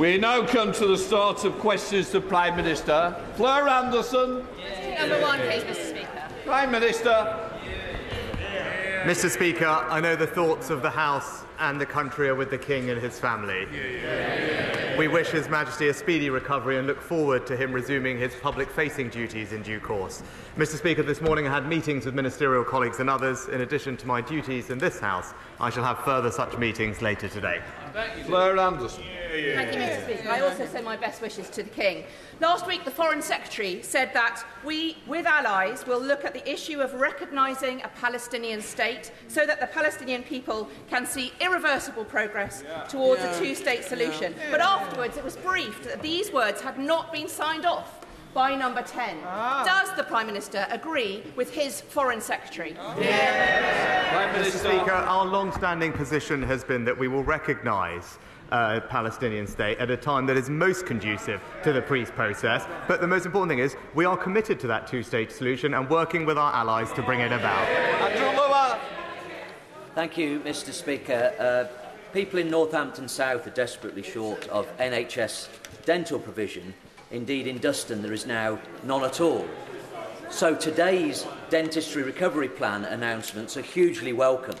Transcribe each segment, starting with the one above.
We now come to the start of questions to Prime Minister. Fleur Anderson. Number one, please, Mr Speaker. Prime Minister. Mr Speaker, I know the thoughts of the House and the country are with the King and his family. We wish His Majesty a speedy recovery and look forward to him resuming his public facing duties in due course. Mr. Speaker, this morning I had meetings with ministerial colleagues and others. In addition to my duties in this House, I shall have further such meetings later today. Fleur Anderson. Thank you, Mr Speaker. I also send my best wishes to the King. Last week, the Foreign Secretary said that we, with allies, will look at the issue of recognising a Palestinian state so that the Palestinian people can see irreversible progress towards a two-state solution. But afterwards, it was briefed that these words had not been signed off by number 10. Ah. Does the Prime Minister agree with his Foreign Secretary? Ah. Yes. Prime Mr. Minister. Speaker, our long standing position has been that we will recognise uh, Palestinian state at a time that is most conducive to the peace process. But the most important thing is we are committed to that two-state solution and working with our allies to bring it about. Thank you, Mr Speaker. Uh, people in Northampton South are desperately short of NHS dental provision. Indeed, in Duston, there is now none at all. So today's dentistry recovery plan announcements are hugely welcome.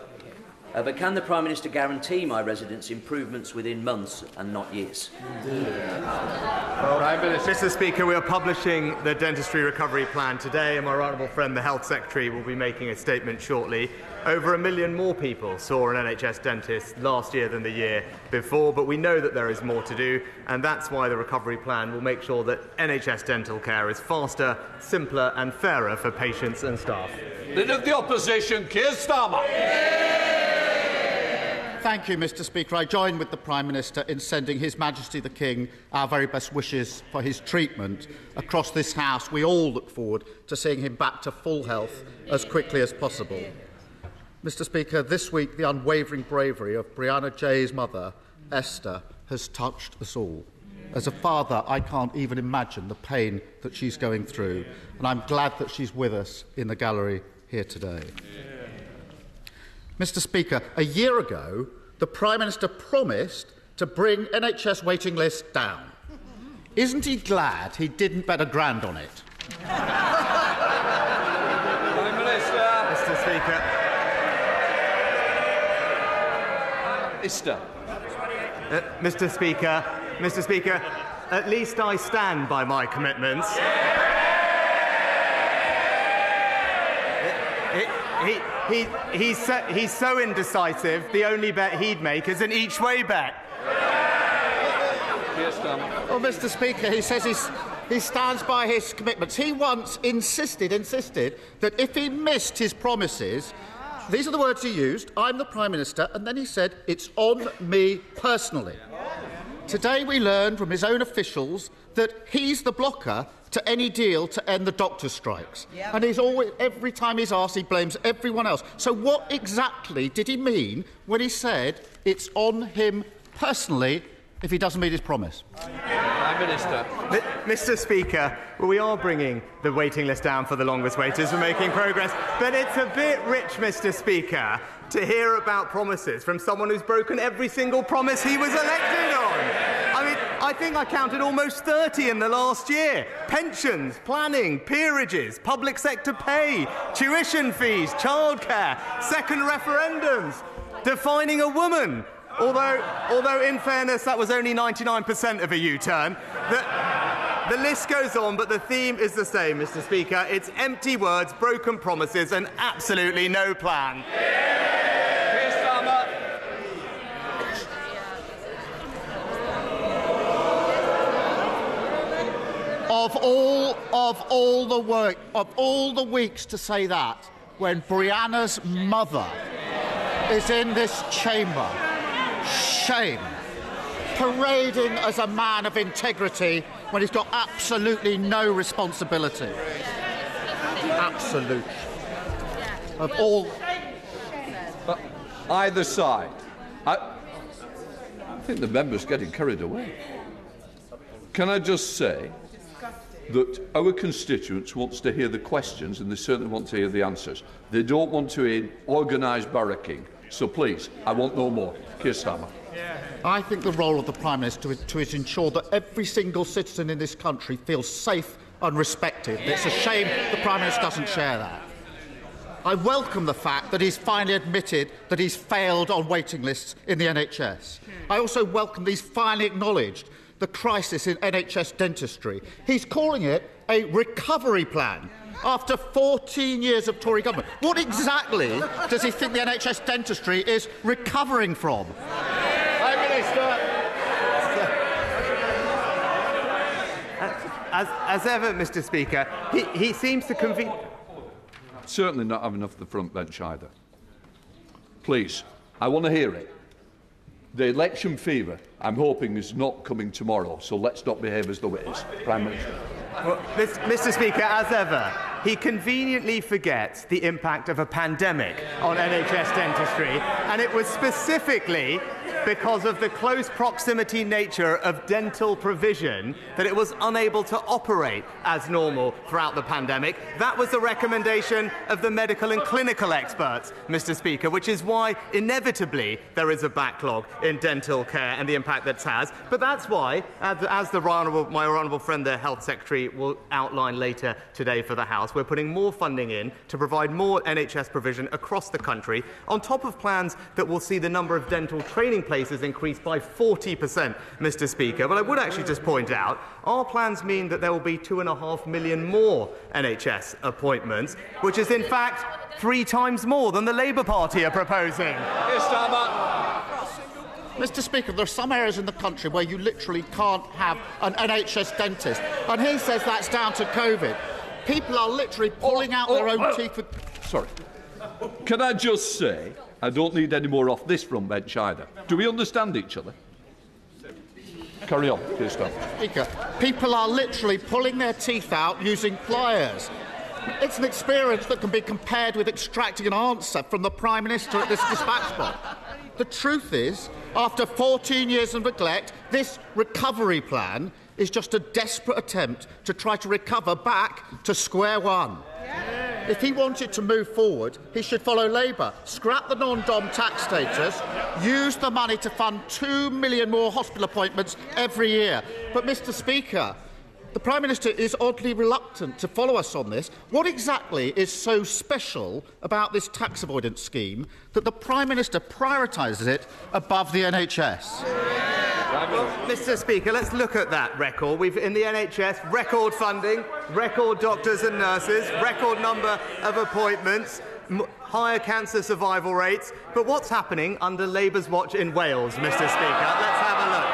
Uh, but can the Prime Minister guarantee my residents improvements within months and not years? Well, Prime Minister. Mr Speaker, we are publishing the Dentistry Recovery Plan today and my honourable friend the Health Secretary will be making a statement shortly. Over a million more people saw an NHS dentist last year than the year before, but we know that there is more to do and that's why the recovery plan will make sure that NHS dental care is faster, simpler and fairer for patients and staff. Leader of the Opposition, Keir Starmer. Yeah! Thank you, Mr. Speaker. I join with the Prime Minister in sending His Majesty the King our very best wishes for his treatment. Across this House, we all look forward to seeing him back to full health as quickly as possible. Mr. Speaker, this week the unwavering bravery of Brianna Ghey's mother, Esther, has touched us all. As a father, I can't even imagine the pain that she's going through, and I'm glad that she's with us in the gallery here today. Mr. Speaker, a year ago, the Prime Minister promised to bring NHS waiting lists down. Isn't he glad he didn't bet a grand on it? Prime Minister. Mr. Speaker, Minister. uh, Mr. Speaker, Mr. Speaker, at least I stand by my commitments. He, he, he, he's, so, he's so indecisive, the only bet he'd make is an each way bet. Keir Starmer. Oh, Mr. Speaker, he says he's, he stands by his commitments. He once insisted, insisted that if he missed his promises, these are the words he used I'm the Prime Minister, and then he said, It's on me personally. Today we learned from his own officials that he's the blocker to any deal to end the doctor strikes. And he's always, every time he's asked, he blames everyone else. So, what exactly did he mean when he said it's on him personally if he doesn't meet his promise? Prime Minister. Mi- Mr. Speaker, well, we are bringing the waiting list down for the longest waiters. We're making progress. But it's a bit rich, Mr. Speaker, to hear about promises from someone who's broken every single promise he was elected on. I mean, I think I counted almost 30 in the last year. Pensions, planning, peerages, public sector pay, tuition fees, childcare, second referendums, defining a woman. Although, although in fairness, that was only 99% of a U-turn. The, list goes on, but the theme is the same, Mr. Speaker. It's empty words, broken promises, and absolutely no plan. Keir Starmer. Of all of all the work of all the weeks to say that, when Brianna's mother is in this chamber, shame. Parading as a man of integrity when he's got absolutely no responsibility. Absolute. Of all Either side. I, I think the member's getting carried away. Can I just say that our constituents wants to hear the questions and they certainly want to hear the answers. They don't want to hear organised barracking. So please, I want no more. Keir Starmer. I think the role of the Prime Minister is to ensure that every single citizen in this country feels safe and respected. It's a shame the Prime Minister doesn't share that. I welcome the fact that he's finally admitted that he's failed on waiting lists in the NHS. I also welcome that he's finally acknowledged the crisis in NHS dentistry. He's calling it a recovery plan after 14 years of Tory government. What exactly does he think the NHS dentistry is recovering from? Prime Minister. As, as ever, Mr. Speaker, he, he seems to convene. Certainly not having enough of the front bench either. Please, I want to hear it. The election fever, I'm hoping, is not coming tomorrow, so let's not behave as though it is. Prime Minister. Well, Mr Speaker, as ever, he conveniently forgets the impact of a pandemic on NHS dentistry, and it was specifically because of the close proximity nature of dental provision that it was unable to operate as normal throughout the pandemic. That was the recommendation of the medical and clinical experts, Mr. Speaker, which is why inevitably there is a backlog in dental care and the impact that has. But that's why, as, the honourable, my honourable friend, the Health Secretary, will outline later today for the House, we're putting more funding in to provide more NHS provision across the country, on top of plans that will see the number of dental training places increased by 40%, Mr. Speaker. But I would actually just point out our plans mean that there will be two and a half million more NHS appointments, which is in fact three times more than the Labour Party are proposing. Mr. Speaker, there are some areas in the country where you literally can't have an NHS dentist, and he says that's down to COVID. People are literally pulling out their own teeth. With... Sorry. Can I just say, I don't need any more off this front bench either. Do we understand each other? Carry on, please, Speaker, people are literally pulling their teeth out using pliers. It's an experience that can be compared with extracting an answer from the Prime Minister at this dispatch box. The truth is, after 14 years of neglect, this recovery plan is just a desperate attempt to try to recover back to square one. Yeah. If he wanted to move forward, he should follow Labour, scrap the non dom tax status, use the money to fund two million more hospital appointments every year. But, Mr. Speaker, the Prime Minister is oddly reluctant to follow us on this. What exactly is so special about this tax avoidance scheme that the Prime Minister prioritises it above the NHS? Well, Mr. Speaker, let's look at that record. We've in the NHS record funding, record doctors and nurses, record number of appointments, higher cancer survival rates. But what's happening under Labour's watch in Wales, Mr. Speaker? Let's have a look.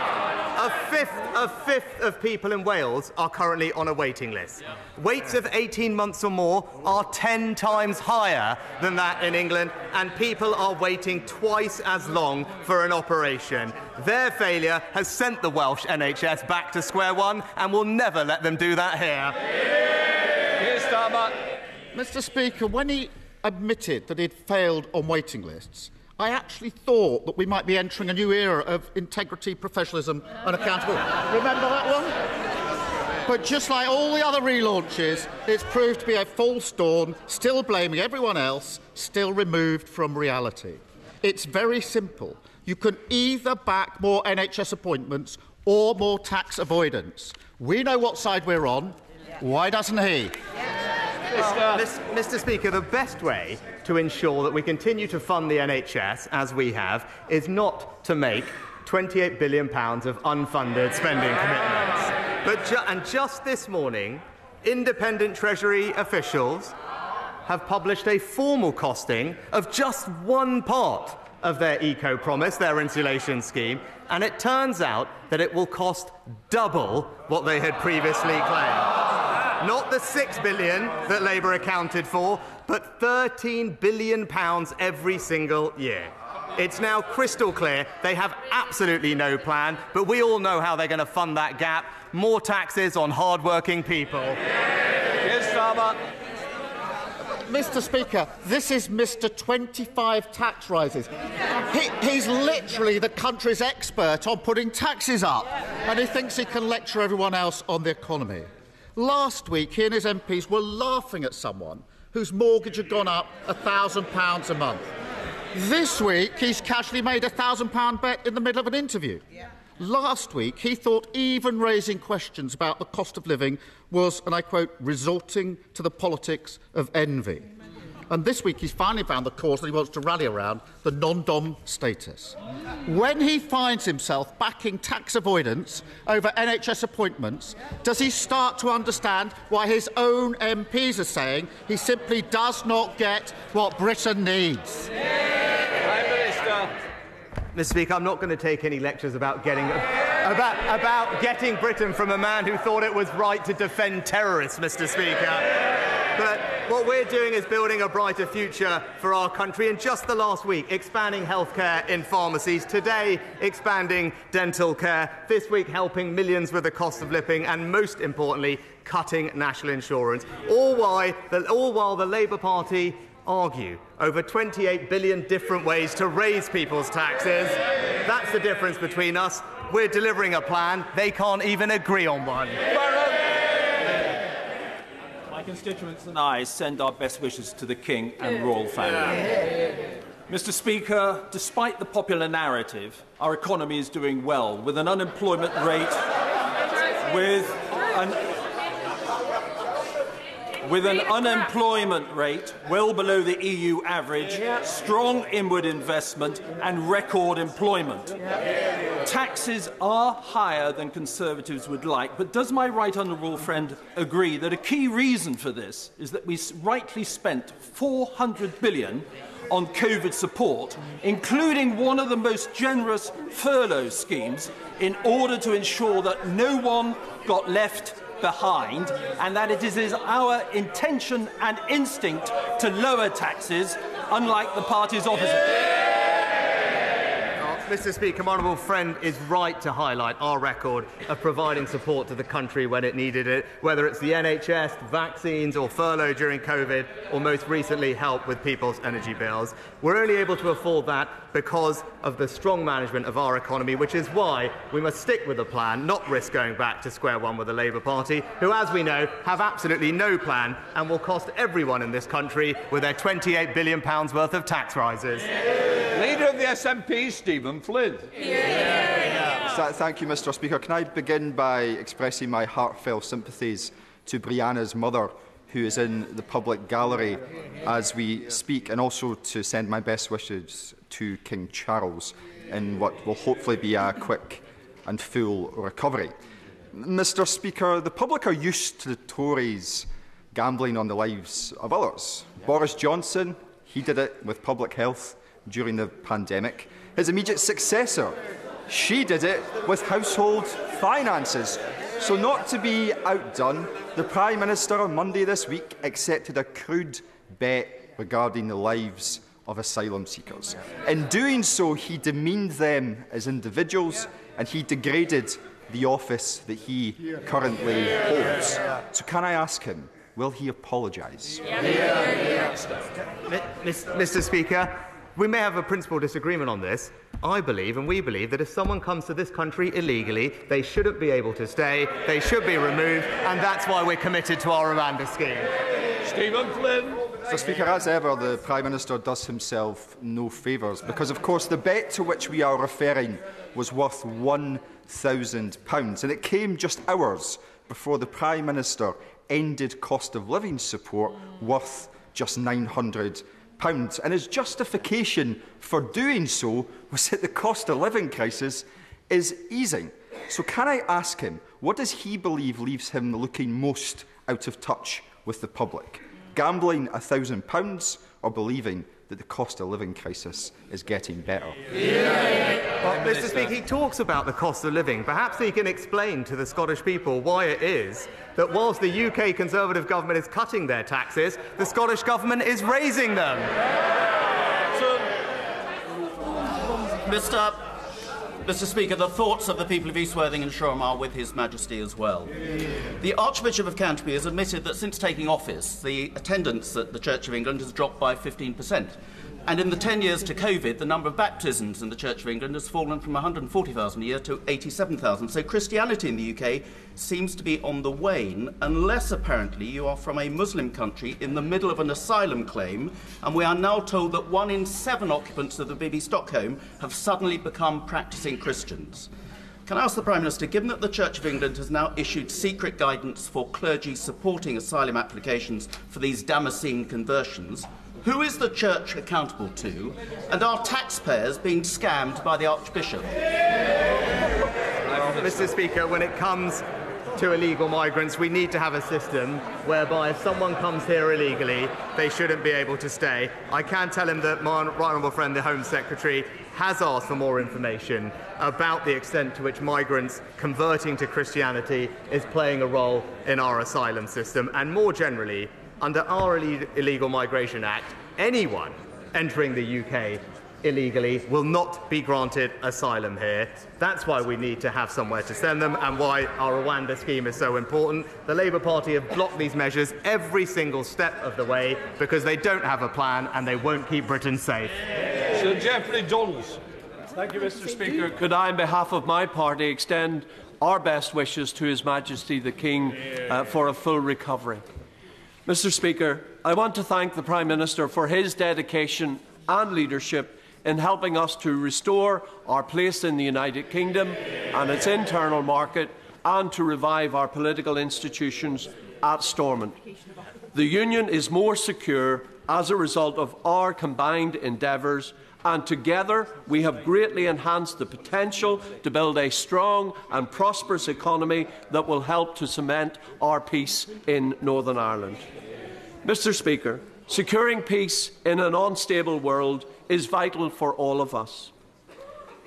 A fifth, a fifth of people in Wales are currently on a waiting list. Waits of 18 months or more are 10 times higher than that in England, and people are waiting twice as long for an operation. Their failure has sent the Welsh NHS back to square one, and we'll never let them do that here. Keir Starmer. Mr. Speaker, when he admitted that he'd failed on waiting lists, I actually thought that we might be entering a new era of integrity, professionalism, and accountability. Remember that one? But just like all the other relaunches, it's proved to be a false dawn, still blaming everyone else, still removed from reality. It's very simple. You can either back more NHS appointments or more tax avoidance. We know what side we're on. Why doesn't he? Mr. Speaker, the best way to ensure that we continue to fund the NHS, as we have, is not to make £28 billion of unfunded spending commitments. But ju- and just this morning, independent Treasury officials have published a formal costing of just one part of their eco promise, their insulation scheme, and it turns out that it will cost double what they had previously claimed. Not the six billion that Labour accounted for, but 13 billion pounds every single year. It's now crystal clear they have absolutely no plan, but we all know how they're going to fund that gap. More taxes on hard-working people. Keir Starmer. Mr. Speaker, this is Mr. 25 tax rises. He, he's literally the country's expert on putting taxes up, and he thinks he can lecture everyone else on the economy. Last week, he and his MPs were laughing at someone whose mortgage had gone up £1,000 a month. This week, he's casually made a thousand pound bet in the middle of an interview. Yeah. Last week, he thought even raising questions about the cost of living was, and I quote, resorting to the politics of envy. And this week he's finally found the cause that he wants to rally around the non dom status. When he finds himself backing tax avoidance over NHS appointments, does he start to understand why his own MPs are saying he simply does not get what Britain needs? Prime Minister. Mr. Speaker, I'm not going to take any lectures about getting about, about getting Britain from a man who thought it was right to defend terrorists, Mr. Speaker. But what we're doing is building a brighter future for our country. In just the last week, expanding healthcare in pharmacies. Today, expanding dental care. This week, helping millions with the cost of living. And most importantly, cutting national insurance. All, why the, all while the Labour Party argue over 28 billion different ways to raise people's taxes. That's the difference between us. We're delivering a plan. They can't even agree on one constituents and I send our best wishes to the King and royal family. Yeah. Mr Speaker, despite the popular narrative, our economy is doing well with an unemployment rate with an with an unemployment rate well below the EU average, strong inward investment, and record employment. Taxes are higher than Conservatives would like, but does my right honourable friend agree that a key reason for this is that we rightly spent 400 billion on COVID support, including one of the most generous furlough schemes, in order to ensure that no one got left behind, and that it is our intention and instinct to lower taxes, unlike the party's opposite. Mr. Speaker, my honourable friend is right to highlight our record of providing support to the country when it needed it, whether it's the NHS, vaccines, or furlough during COVID, or most recently help with people's energy bills. We're only able to afford that because of the strong management of our economy, which is why we must stick with the plan, not risk going back to square one with the Labour Party, who, as we know, have absolutely no plan and will cost everyone in this country with their £28 billion worth of tax rises. Leader of the SNP, Stephen Flynn. Yeah. Thank you, Mr Speaker. Can I begin by expressing my heartfelt sympathies to Brianna's mother, who is in the public gallery as we speak, and also to send my best wishes to King Charles in what will hopefully be a quick and full recovery. Mr Speaker, the public are used to the Tories gambling on the lives of others. Boris Johnson, he did it with public health. During the pandemic. His immediate successor, she did it with household finances. So, not to be outdone, the Prime Minister on Monday this week accepted a crude bet regarding the lives of asylum seekers. In doing so, he demeaned them as individuals and he degraded the office that he currently holds. So, can I ask him, will he apologise? Mr. Speaker, we may have a principal disagreement on this. I believe, and we believe, that if someone comes to this country illegally, they shouldn't be able to stay, they should be removed, and that's why we're committed to our Rwanda scheme. Stephen Flynn. Mr Speaker, as ever, the Prime Minister does himself no favours, because, of course, the bet to which we are referring was worth £1,000, and it came just hours before the Prime Minister ended cost of living support worth just £900 pounds, and his justification for doing so was that the cost of living crisis is easing. So can I ask him, what does he believe leaves him looking most out of touch with the public? Gambling £1,000 or believing that the cost of living crisis is getting better. Yeah. Well, Mr. Speaker, he talks about the cost of living. Perhaps he can explain to the Scottish people why it is that whilst the UK Conservative government is cutting their taxes, the Scottish government is raising them. So, Mr. Mr. Speaker, the thoughts of the people of East Worthing and Shoreham are with His Majesty as well. The Archbishop of Canterbury has admitted that since taking office, the attendance at the Church of England has dropped by 15%. And in the 10 years to COVID, the number of baptisms in the Church of England has fallen from 140,000 a year to 87,000. So Christianity in the UK seems to be on the wane, unless apparently you are from a Muslim country in the middle of an asylum claim. And we are now told that one in seven occupants of the Bibby Stockholm have suddenly become practicing Christians. Can I ask the Prime Minister, given that the Church of England has now issued secret guidance for clergy supporting asylum applications for these Damascene conversions, who is the Church accountable to? And are taxpayers being scammed by the Archbishop? Mr. Speaker, when it comes to illegal migrants, we need to have a system whereby if someone comes here illegally, they shouldn't be able to stay. I can tell him that my right honourable friend, the Home Secretary, has asked for more information about the extent to which migrants converting to Christianity is playing a role in our asylum system, and more generally, under our Illegal Migration Act, anyone entering the UK illegally will not be granted asylum here. That's why we need to have somewhere to send them and why our Rwanda scheme is so important. The Labour Party have blocked these measures every single step of the way because they don't have a plan and they won't keep Britain safe. Sir Jeffrey Donaldson. Thank you, Mr. Speaker. Could I, on behalf of my party, extend our best wishes to His Majesty the King uh, for a full recovery? Mr. Speaker, I want to thank the Prime Minister for his dedication and leadership in helping us to restore our place in the United Kingdom and its internal market and to revive our political institutions at Stormont. The Union is more secure as a result of our combined endeavours and together we have greatly enhanced the potential to build a strong and prosperous economy that will help to cement our peace in Northern Ireland. Mr. Speaker, securing peace in an unstable world is vital for all of us.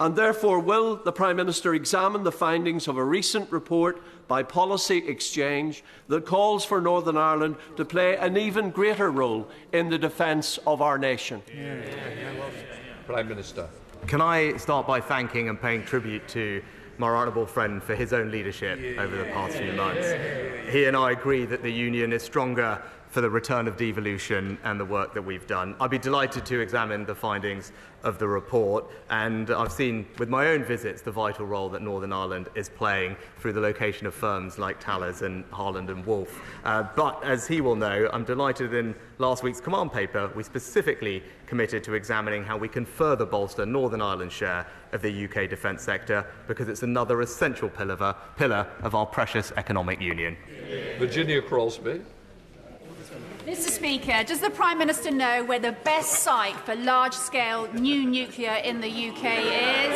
And therefore, will the Prime Minister examine the findings of a recent report by Policy Exchange that calls for Northern Ireland to play an even greater role in the defence of our nation? Yeah, yeah. Prime Minister. Can I start by thanking and paying tribute to my honourable friend for his own leadership over the past few months? He and I agree that the Union is stronger for the return of devolution and the work that we've done. I'd be delighted to examine the findings of the report, and I've seen with my own visits the vital role that Northern Ireland is playing through the location of firms like Thales and Harland and Wolff. Uh, but as he will know, I'm delighted in last week's command paper we specifically committed to examining how we can further bolster Northern Ireland's share of the UK defence sector because it's another essential pillar, pillar of our precious economic union. Virginia Crosbie. Mr. Speaker, does the Prime Minister know where the best site for large scale new nuclear in the UK is?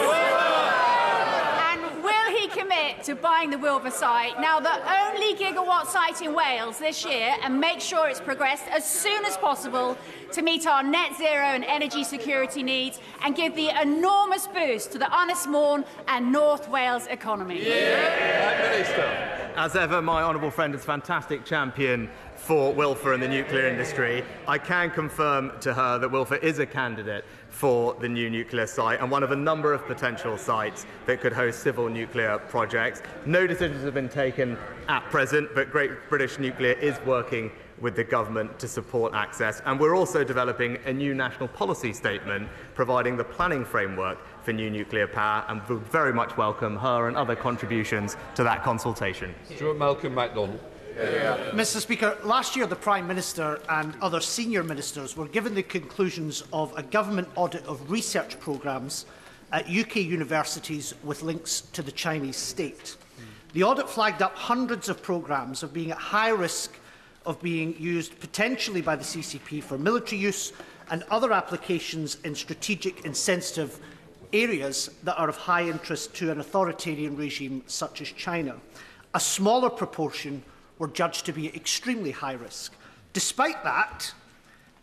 And will he commit to buying the Wylfa site, now the only gigawatt site in Wales this year, and make sure it's progressed as soon as possible to meet our net zero and energy security needs and give the enormous boost to the Ynys Môn and North Wales economy? Yeah. As ever, my honourable friend is a fantastic champion for Wylfa and the nuclear industry. I can confirm to her that Wylfa is a candidate for the new nuclear site and one of a number of potential sites that could host civil nuclear projects. No decisions have been taken at present, but Great British Nuclear is working with the government to support access. And we're also developing a new national policy statement providing the planning framework for new nuclear power and would very much welcome her and other contributions to that consultation. Stuart Malcolm MacDonald. Mr Speaker, last year the Prime Minister and other senior ministers were given the conclusions of a government audit of research programmes at UK universities with links to the Chinese state. The audit flagged up hundreds of programmes of being at high risk of being used potentially by the CCP for military use and other applications in strategic and sensitive areas that are of high interest to an authoritarian regime such as China. A smaller proportion were judged to be extremely high risk. Despite that,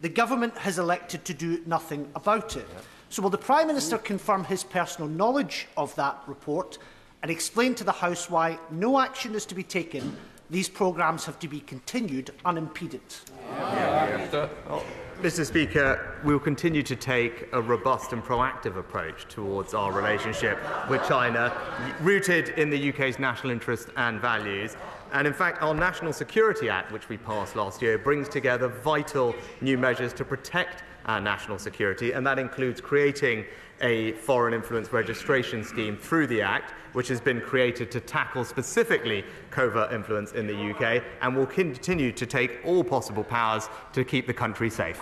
the government has elected to do nothing about it. Yeah. So will the Prime Minister confirm his personal knowledge of that report and explain to the House why no action is to be taken? These programmes have to be continued unimpeded. Yeah. Yeah. Mr Speaker, we will continue to take a robust and proactive approach towards our relationship with China, rooted in the UK's national interest and values, And in fact, our National Security Act, which we passed last year, brings together vital new measures to protect our national security, and that includes creating a foreign influence registration scheme through the Act, which has been created to tackle specifically covert influence in the UK and will continue to take all possible powers to keep the country safe.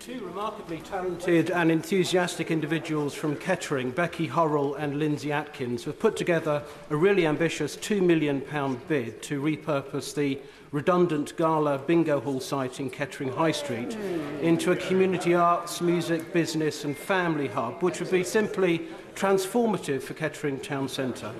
Two remarkably talented and enthusiastic individuals from Kettering, Becky Horrell and Lindsay Atkins, have put together a really ambitious £2 million bid to repurpose the redundant Gala Bingo Hall site in Kettering High Street into a community arts, music, business and family hub, which would be simply transformative for Kettering Town Centre.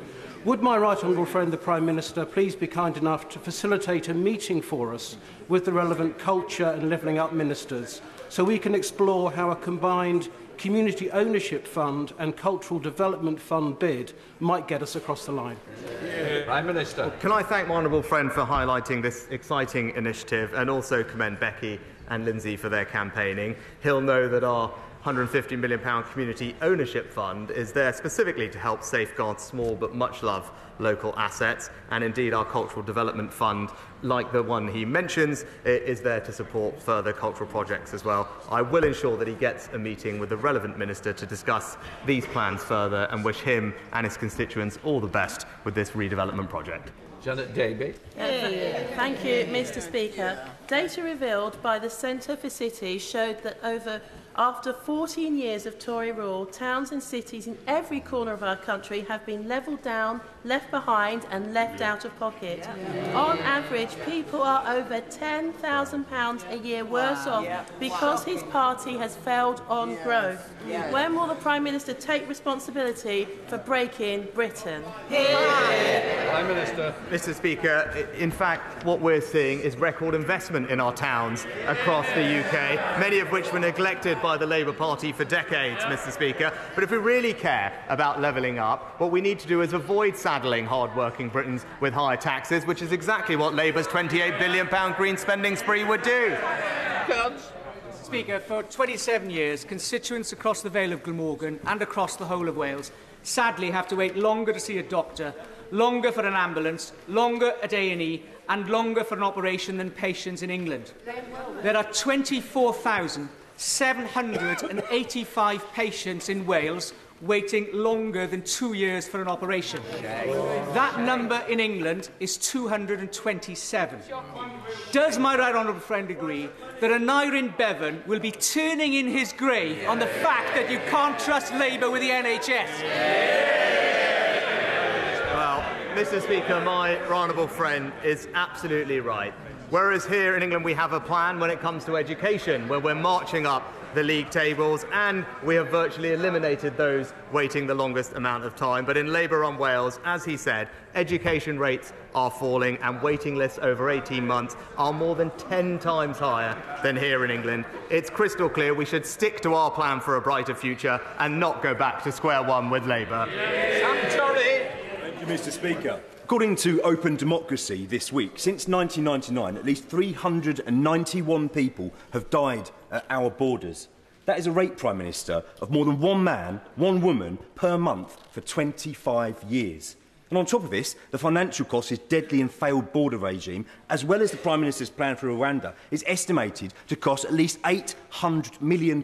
Would my right honourable friend the Prime Minister please be kind enough to facilitate a meeting for us with the relevant culture and levelling up ministers so we can explore how a combined community ownership fund and cultural development fund bid might get us across the line. Yeah. Prime Minister. Well, can I thank my honourable friend for highlighting this exciting initiative and also commend Becky and Lindsay for their campaigning. He'll know that our 150 million pound community ownership fund is there specifically to help safeguard small but much loved local assets and indeed our cultural development fund like the one he mentions is there to support further cultural projects as well. I will ensure that he gets a meeting with the relevant minister to discuss these plans further and wish him and his constituents all the best with this redevelopment project. Janet Daby. Thank you, Mr Speaker. Data revealed by the Centre for Cities showed that over after 14 years of Tory rule, towns and cities in every corner of our country have been levelled down, left behind and left out of pocket. On average, people are over £10,000 a year worse off because his party has failed on growth. When will the Prime Minister take responsibility for breaking Britain? Prime Minister. Mr Speaker, in fact, what we're seeing is record investment in our towns across the UK, many of which were neglected by the Labour Party for decades, Mr Speaker. But if we really care about levelling up, what we need to do is avoid saddling hard-working Britons with higher taxes, which is exactly what Labour's £28 billion green spending spree would do. Speaker, for 27 years, constituents across the Vale of Glamorgan and across the whole of Wales sadly have to wait longer to see a doctor, longer for an ambulance, longer at A&E and longer for an operation than patients in England. There are 24,785 patients in Wales waiting longer than two years for an operation. That number in England is 227. Does my right honourable friend agree that Aneurin Bevan will be turning in his grave on the fact that you can't trust Labour with the NHS? Well, Mr Speaker, my right honourable friend is absolutely right. Whereas here in England we have a plan when it comes to education, where we're marching up the league tables, and we have virtually eliminated those waiting the longest amount of time. But in Labour on Wales, as he said, education rates are falling, and waiting lists over 18 months are more than 10 times higher than here in England. It's crystal clear we should stick to our plan for a brighter future and not go back to square one with Labour. Sam Tarry. Thank you, Mr. Speaker. According to Open Democracy this week, since 1999, at least 391 people have died at our borders. That is a rate, Prime Minister, of more than one man, one woman per month for 25 years. And on top of this, the financial cost is deadly and failed border regime, as well as the Prime Minister's plan for Rwanda, is estimated to cost at least £800 million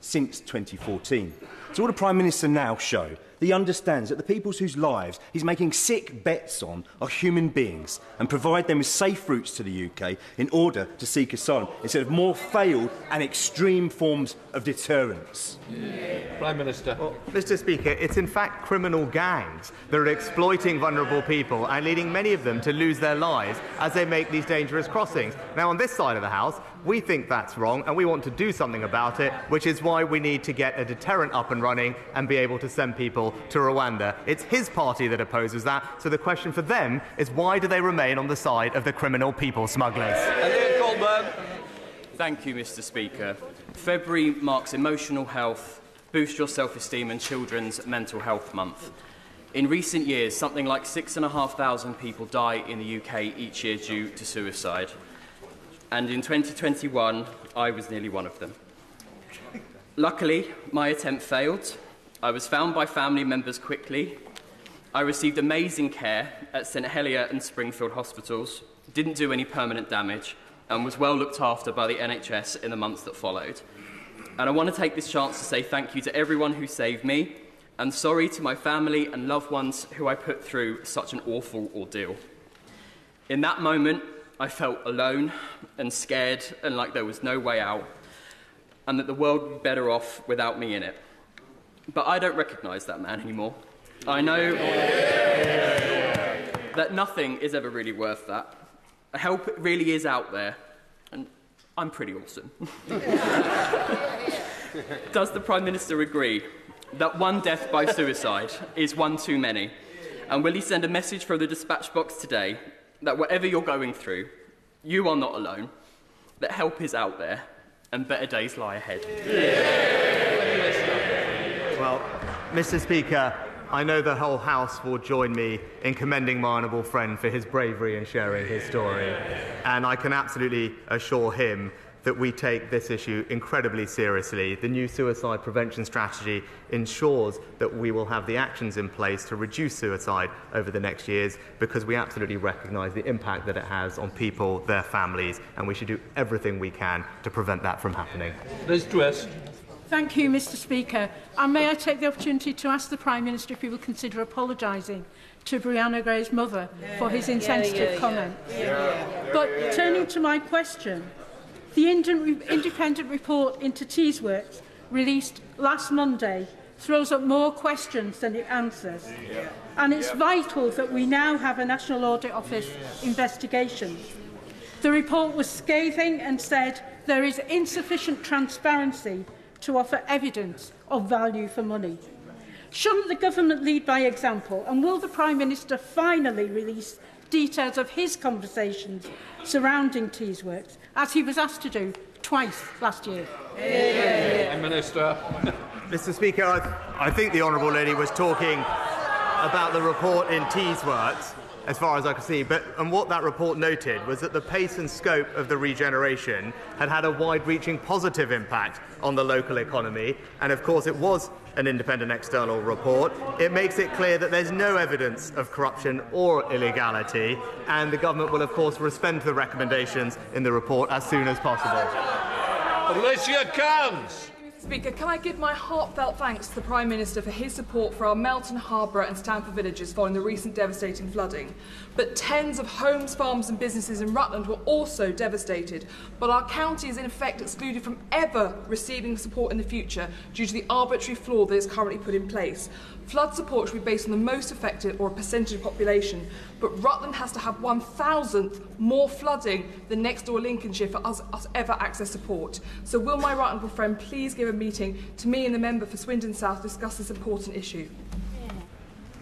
since 2014. So what the Prime Minister now show that he understands that the people whose lives he's making sick bets on are human beings and provide them with safe routes to the UK in order to seek asylum instead of more failed and extreme forms of deterrence. Yeah. Prime Minister. Well, Mr Speaker, it's in fact criminal gangs that are exploiting vulnerable people and leading many of them to lose their lives as they make these dangerous crossings. Now, on this side of the House, we think that's wrong and we want to do something about it, which is why we need to get a deterrent up and running and be able to send people to Rwanda. It's his party that opposes that, so the question for them is why do they remain on the side of the criminal people smugglers? Elliot Colburn. Thank you, Mr. Speaker. February marks Emotional Health, Boost Your Self Esteem, and Children's Mental Health Month. In recent years, something like 6,500 people die in the UK each year due to suicide. and in 2021, I was nearly one of them. Luckily, my attempt failed. I was found by family members quickly. I received amazing care at St Helier and Springfield hospitals, didn't do any permanent damage, and was well looked after by the NHS in the months that followed. And I want to take this chance to say thank you to everyone who saved me, and sorry to my family and loved ones who I put through such an awful ordeal. In that moment, I felt alone and scared and like there was no way out, and that the world would be better off without me in it. But I don't recognise that man anymore. I know that nothing is ever really worth that. Help really is out there, and I'm pretty awesome. Does the Prime Minister agree that one death by suicide is one too many? And will he send a message from the dispatch box today that whatever you're going through, you are not alone, that help is out there, and better days lie ahead. Yeah. Well, Mr. Speaker, I know the whole House will join me in commending my honourable friend for his bravery in sharing his story, and I can absolutely assure him that we take this issue incredibly seriously. The new suicide prevention strategy ensures that we will have the actions in place to reduce suicide over the next years because we absolutely recognise the impact that it has on people, their families, and we should do everything we can to prevent that from happening. Liz Drist. Thank you, Mr Speaker. And may I take the opportunity to ask the Prime Minister if he will consider apologising to Brianna Gray's mother yeah. for his insensitive yeah, yeah, comment. But turning to my question, The independent report into Teesworks, released last Monday, throws up more questions than it answers. Yeah. And it's yeah. vital that we now have a National Audit Office yeah. investigation. The report was scathing and said there is insufficient transparency to offer evidence of value for money. Shouldn't the government lead by example? And will the Prime Minister finally release details of his conversations surrounding Teesworks as he was asked to do twice last year. Yeah. Hey, Minister. Mr Speaker, I, I think the Honourable Lady was talking about the report in Teesworth, as far as I could see, but, and what that report noted was that the pace and scope of the regeneration had had a wide-reaching positive impact on the local economy, and of course it was an independent external report. It makes it clear that there's no evidence of corruption or illegality, and the government will, of course, respond to the recommendations in the report as soon as possible. Alicia Kearns. Speaker, can I give my heartfelt thanks to the Prime Minister for his support for our Melton, Harborough and Stamford villages following the recent devastating flooding. But tens of homes, farms and businesses in Rutland were also devastated. But our county is in effect excluded from ever receiving support in the future due to the arbitrary flaw that is currently put in place. Flood support should be based on the most affected or a percentage of population, but Rutland has to have one thousandth more flooding than next door Lincolnshire for us, us ever access support. So will my right honourable friend please give a meeting to me and the member for Swindon South to discuss this important issue?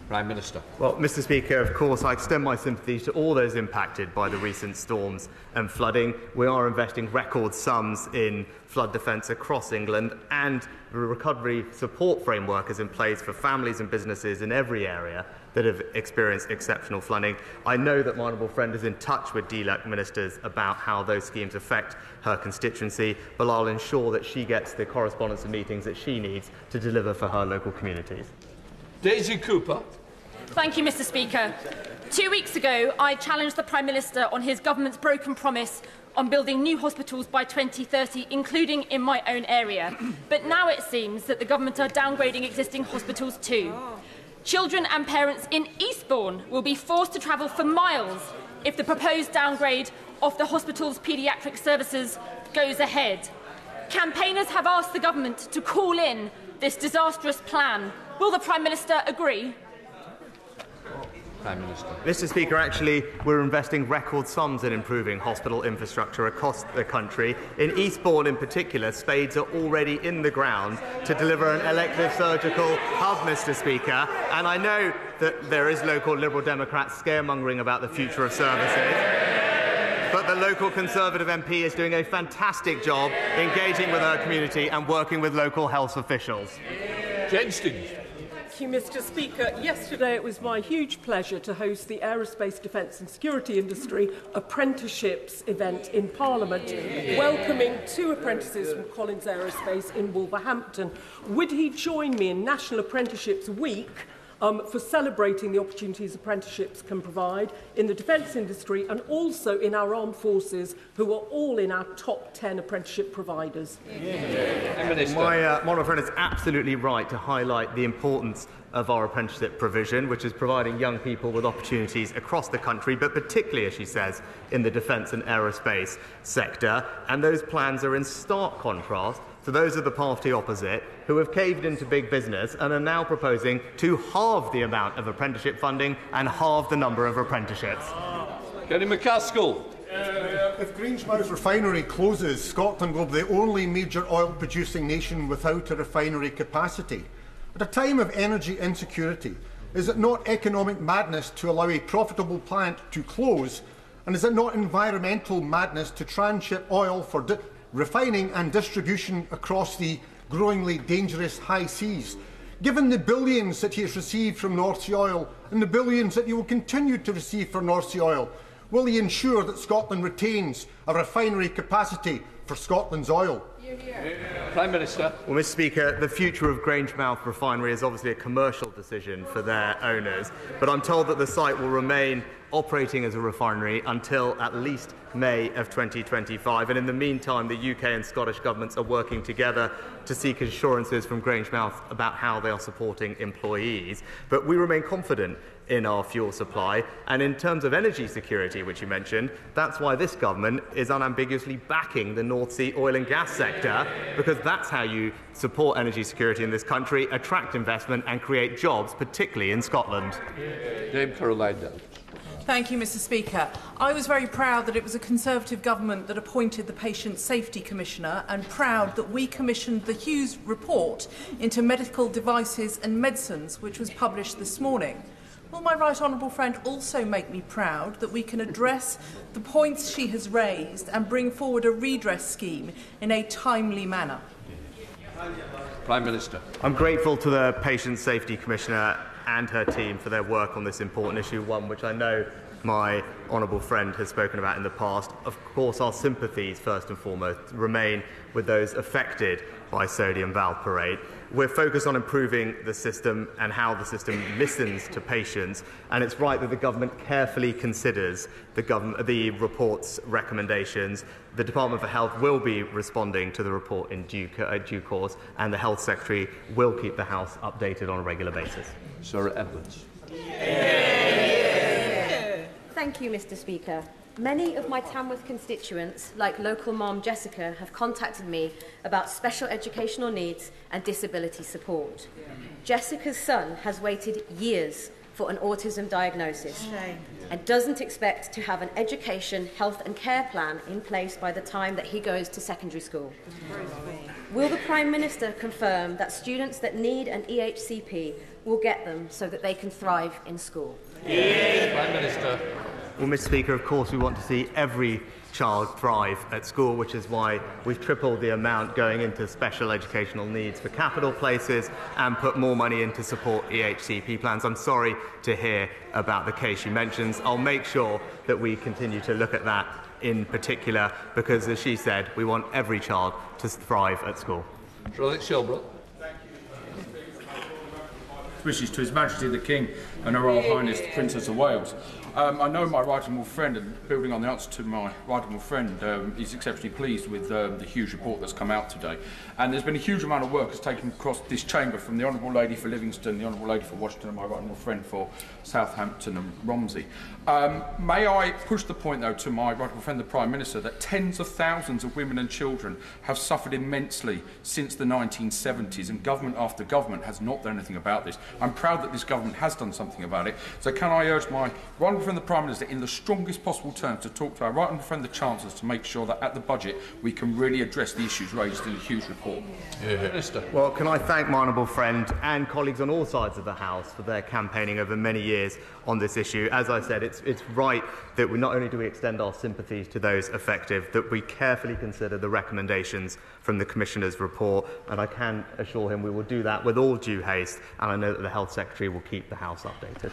Prime Minister. Well, Mr Speaker, of course, I extend my sympathies to all those impacted by the recent storms and flooding. We are investing record sums in flood defence across England and the recovery support framework is in place for families and businesses in every area that have experienced exceptional flooding. I know that my honourable friend is in touch with DLUHC ministers about how those schemes affect her constituency, but I'll ensure that she gets the correspondence and meetings that she needs to deliver for her local communities. Daisy Cooper. Thank you, Mr Speaker. Two weeks ago, I challenged the Prime Minister on his government's broken promise on building new hospitals by 2030, including in my own area. But now it seems that the government are downgrading existing hospitals too. Children and parents in Eastbourne will be forced to travel for miles if the proposed downgrade of the hospital's paediatric services goes ahead. Campaigners have asked the government to call in this disastrous plan. Will the Prime Minister agree? Prime Minister. Mr Speaker, actually, we're investing record sums in improving hospital infrastructure across the country. In Eastbourne in particular, spades are already in the ground to deliver an elective surgical hub, Mr Speaker. And I know that there is local Liberal Democrat scaremongering about the future of services. But the local Conservative MP is doing a fantastic job engaging with her community and working with local health officials. Jen Stevens. Thank you, Mr Speaker. Yesterday it was my huge pleasure to host the Aerospace Defence and Security Industry Apprenticeships event in Parliament, yeah. welcoming two apprentices from Collins Aerospace in Wolverhampton. Would he join me in National Apprenticeships Week um, for celebrating the opportunities apprenticeships can provide in the defence industry and also in our armed forces, who are all in our top 10 apprenticeship providers. Yeah. Yeah. My, uh, my friend is absolutely right to highlight the importance of our apprenticeship provision, which is providing young people with opportunities across the country, but particularly, as she says, in the defence and aerospace sector. And those plans are in stark contrast to those of the party opposite who have caved into big business and are now proposing to halve the amount of apprenticeship funding and halve the number of apprenticeships. Kenny MacAskill. Uh, if Grangemouth refinery closes, Scotland will be the only major oil producing nation without a refinery capacity. At a time of energy insecurity, is it not economic madness to allow a profitable plant to close? And is it not environmental madness to transship oil for refining and distribution across the growingly dangerous high seas. Given the billions that he has received from North Sea Oil and the billions that he will continue to receive from North Sea Oil, will he ensure that Scotland retains a refinery capacity for Scotland's oil? Prime Minister. Well, Mr. Speaker, the future of Grangemouth refinery is obviously a commercial decision for their owners, but I'm told that the site will remain operating as a refinery until at least May of 2025. And in the meantime, the UK and Scottish governments are working together to seek assurances from Grangemouth about how they are supporting employees. But we remain confident in our fuel supply. And in terms of energy security, which you mentioned, that's why this government is unambiguously backing the North Sea oil and gas sector, because that's how you support energy security in this country, attract investment, and create jobs, particularly in Scotland. Dame Caroline Thank you, Mr Speaker. I was very proud that it was a Conservative government that appointed the Patient Safety Commissioner and proud that we commissioned the Hughes report into medical devices and medicines, which was published this morning. Will my right honourable friend also make me proud that we can address the points she has raised and bring forward a redress scheme in a timely manner? Prime Minister. I'm grateful to the Patient Safety Commissioner and her team for their work on this important issue, one which I know my honourable friend has spoken about in the past. Of course, our sympathies, first and foremost, remain with those affected by sodium valproate. we're focused on improving the system and how the system listens to patients. And it's right that the government carefully considers the, government, the report's recommendations. The Department for Health will be responding to the report in due, uh, due course, and the Health Secretary will keep the House updated on a regular basis. Sarah Edwards. Thank you, Mr. Speaker. Many of my Tamworth constituents, like local mom Jessica, have contacted me about special educational needs and disability support. Jessica's son has waited years for an autism diagnosis and doesn't expect to have an education, health and care plan in place by the time that he goes to secondary school. Will the Prime Minister confirm that students that need an EHCP will get them so that they can thrive in school? Yeah. Prime Minister. Well, Mr. Speaker, of course, we want to see every child thrive at school, which is why we've tripled the amount going into special educational needs for capital places and put more money into support EHCP plans. I'm sorry to hear about the case you mentions. I'll make sure that we continue to look at that in particular because, as she said, we want every child to thrive at school. Charlotte Shelbrooke. Wishes to His Majesty the King and Her Royal Highness the Princess of Wales. Um, I know my right honourable friend, and building on the answer to my right honourable friend, um, is exceptionally pleased with um, the Hughes report that's come out today. And there's been a huge amount of work that's taken across this chamber from the Honourable Lady for Livingston, the Honourable Lady for Washington, and my right honourable friend for Southampton and Romsey. Um, may I push the point, though, to my right honourable friend, the Prime Minister, that tens of thousands of women and children have suffered immensely since the 1970s, and government after government has not done anything about this. I'm proud that this government has done something about it. So can I urge my right from the Prime Minister in the strongest possible terms to talk to our right and friend the Chancellor to make sure that at the budget we can really address the issues raised in the Hughes report. Yeah. Minister. Well, can I thank my honourable friend and colleagues on all sides of the House for their campaigning over many years on this issue. As I said, it's, it's right that we not only do we extend our sympathies to those affected, that we carefully consider the recommendations from the Commissioner's report, and I can assure him we will do that with all due haste, and I know that the Health Secretary will keep the House updated.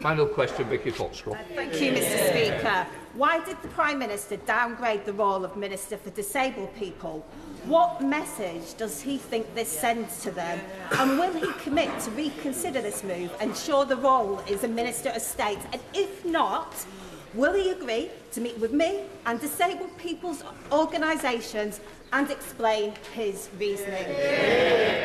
Final question, Vicky Foxcroft. Uh, thank you, Mr Speaker. Why did the Prime Minister downgrade the role of Minister for Disabled People? What message does he think this sends to them? And will he commit to reconsider this move and ensure the role is a Minister of State? And if not, will he agree to meet with me and disabled people's organisations and explain his reasoning?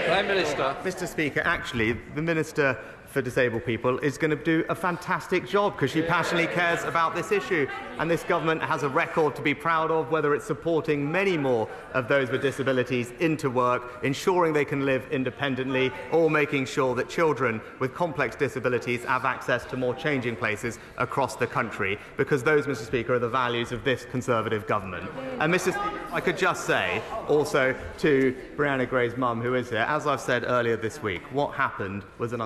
Prime Minister. Mr Speaker, actually, the Minister for disabled people is going to do a fantastic job because she passionately cares about this issue. And this government has a record to be proud of, whether it's supporting many more of those with disabilities into work, ensuring they can live independently, or making sure that children with complex disabilities have access to more changing places across the country. Because those, Mr. Speaker, are the values of this Conservative government. And Mr. Speaker, I could just say also to Brianna Ghey's mum, who is here, as I've said earlier this week, what happened was an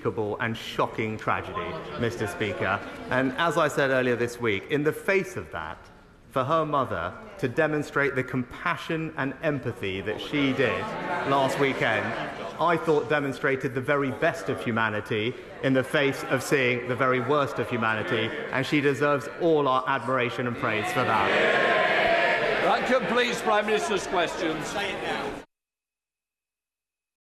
unspeakable and shocking tragedy, Mr. Speaker. And as I said earlier this week, in the face of that, for her mother to demonstrate the compassion and empathy that she did last weekend, I thought demonstrated the very best of humanity in the face of seeing the very worst of humanity, and she deserves all our admiration and praise for that. That completes Prime Minister's questions.